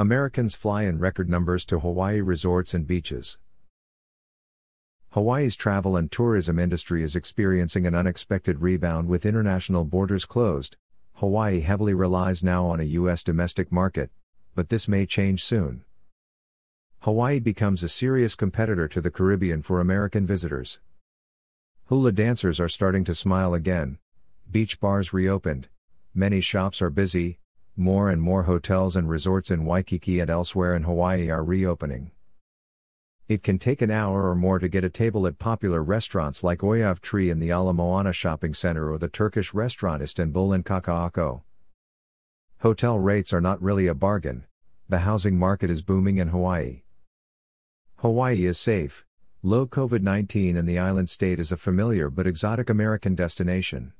Americans fly in record numbers to Hawaii resorts and beaches. Hawaii's travel and tourism industry is experiencing an unexpected rebound with international borders closed. Hawaii heavily relies now on a U.S. domestic market, but this may change soon. Hawaii becomes a serious competitor to the Caribbean for American visitors. Hula dancers are starting to smile again. Beach bars reopened. Many shops are busy, more and more hotels and resorts in Waikiki and elsewhere in Hawaii are reopening. It can take an hour or more to get a table at popular restaurants like Oyav Tree in the Ala Moana Shopping Center or the Turkish restaurant Istanbul in Kaka'ako. Hotel rates are not really a bargain. The housing market is booming in Hawaii. Hawaii is safe. Low COVID 19 and the island state is a familiar but exotic American destination.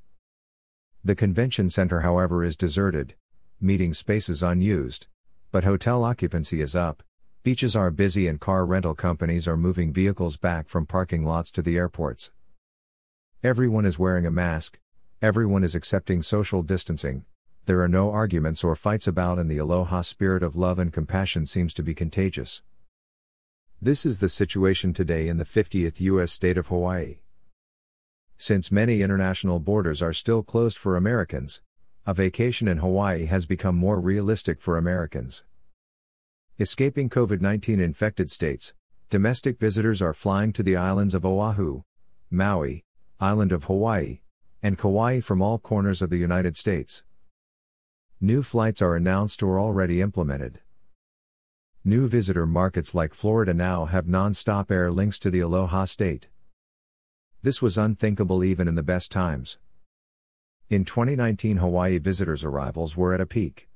The convention center, however, is deserted, meeting spaces unused. But hotel occupancy is up, beaches are busy, and car rental companies are moving vehicles back from parking lots to the airports. Everyone is wearing a mask, everyone is accepting social distancing, there are no arguments or fights about, and the aloha spirit of love and compassion seems to be contagious. This is the situation today in the 50th U.S. state of Hawaii. Since many international borders are still closed for Americans, a vacation in Hawaii has become more realistic for Americans. Escaping COVID 19 infected states, domestic visitors are flying to the islands of Oahu, Maui, island of Hawaii, and Kauai from all corners of the United States. New flights are announced or already implemented. New visitor markets like Florida now have non stop air links to the Aloha State. This was unthinkable even in the best times. In 2019, Hawaii visitors' arrivals were at a peak.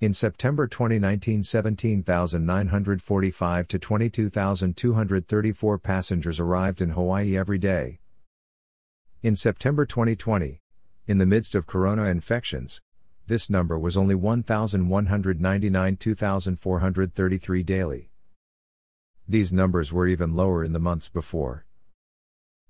In September 2019, 17,945 to 22,234 passengers arrived in Hawaii every day. In September 2020, in the midst of corona infections, this number was only 1,199 2,433 daily. These numbers were even lower in the months before.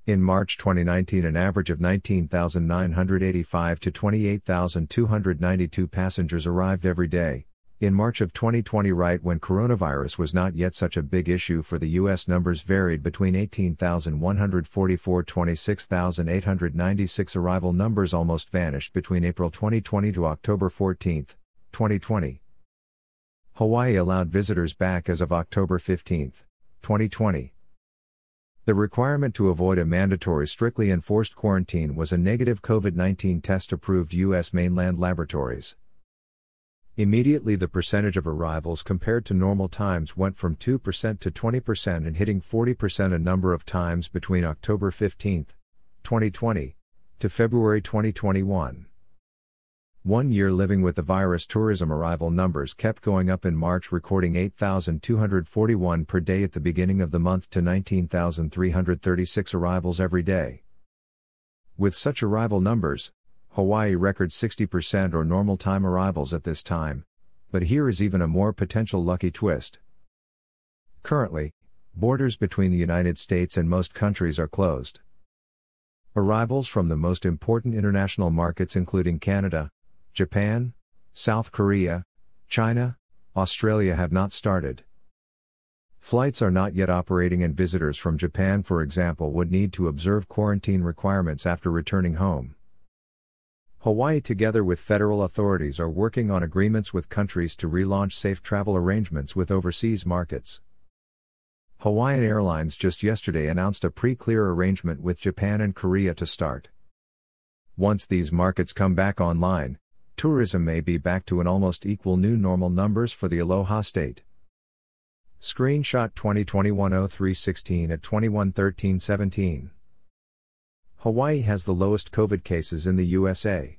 In March 2019, an average of 19,985 to 28,292 passengers arrived every day. In March of 2020, right when coronavirus was not yet such a big issue for the U.S., numbers varied between 18,144 26,896 arrival numbers almost vanished between April 2020 to October 14, 2020. Hawaii allowed visitors back as of October 15, 2020. The requirement to avoid a mandatory strictly enforced quarantine was a negative COVID 19 test approved U.S. mainland laboratories. Immediately, the percentage of arrivals compared to normal times went from 2% to 20% and hitting 40% a number of times between October 15, 2020, to February 2021. One year living with the virus tourism arrival numbers kept going up in March, recording 8,241 per day at the beginning of the month to 19,336 arrivals every day. With such arrival numbers, Hawaii records 60% or normal time arrivals at this time. But here is even a more potential lucky twist. Currently, borders between the United States and most countries are closed. Arrivals from the most important international markets, including Canada, Japan, South Korea, China, Australia have not started. Flights are not yet operating, and visitors from Japan, for example, would need to observe quarantine requirements after returning home. Hawaii, together with federal authorities, are working on agreements with countries to relaunch safe travel arrangements with overseas markets. Hawaiian Airlines just yesterday announced a pre clear arrangement with Japan and Korea to start. Once these markets come back online, tourism may be back to an almost equal new normal numbers for the Aloha State. Screenshot 2021 0316 at 2113 17. Hawaii has the lowest COVID cases in the USA.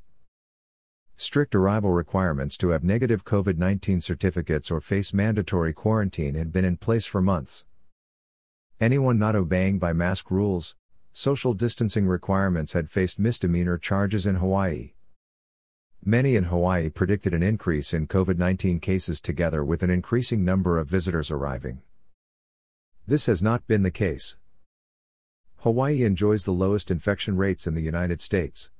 Strict arrival requirements to have negative COVID 19 certificates or face mandatory quarantine had been in place for months. Anyone not obeying by mask rules, social distancing requirements had faced misdemeanor charges in Hawaii. Many in Hawaii predicted an increase in COVID 19 cases together with an increasing number of visitors arriving. This has not been the case. Hawaii enjoys the lowest infection rates in the United States.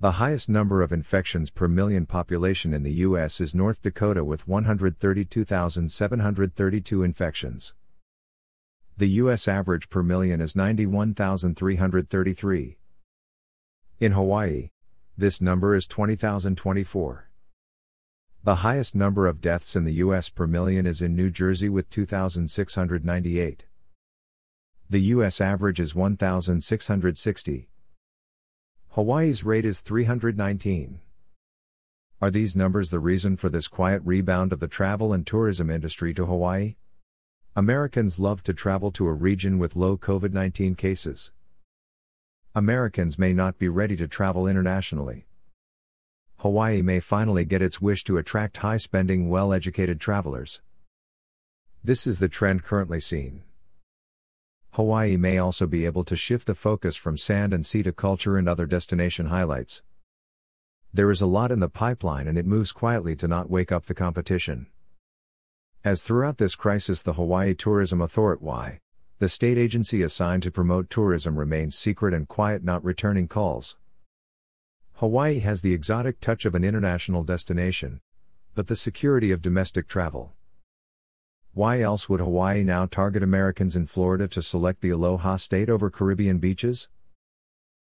The highest number of infections per million population in the U.S. is North Dakota with 132,732 infections. The U.S. average per million is 91,333. In Hawaii, this number is 20,024. The highest number of deaths in the U.S. per million is in New Jersey with 2,698. The U.S. average is 1,660. Hawaii's rate is 319. Are these numbers the reason for this quiet rebound of the travel and tourism industry to Hawaii? Americans love to travel to a region with low COVID 19 cases. Americans may not be ready to travel internationally. Hawaii may finally get its wish to attract high spending, well educated travelers. This is the trend currently seen. Hawaii may also be able to shift the focus from sand and sea to culture and other destination highlights. There is a lot in the pipeline and it moves quietly to not wake up the competition. As throughout this crisis, the Hawaii Tourism Authority, the state agency assigned to promote tourism, remains secret and quiet, not returning calls. Hawaii has the exotic touch of an international destination, but the security of domestic travel. Why else would Hawaii now target Americans in Florida to select the Aloha state over Caribbean beaches?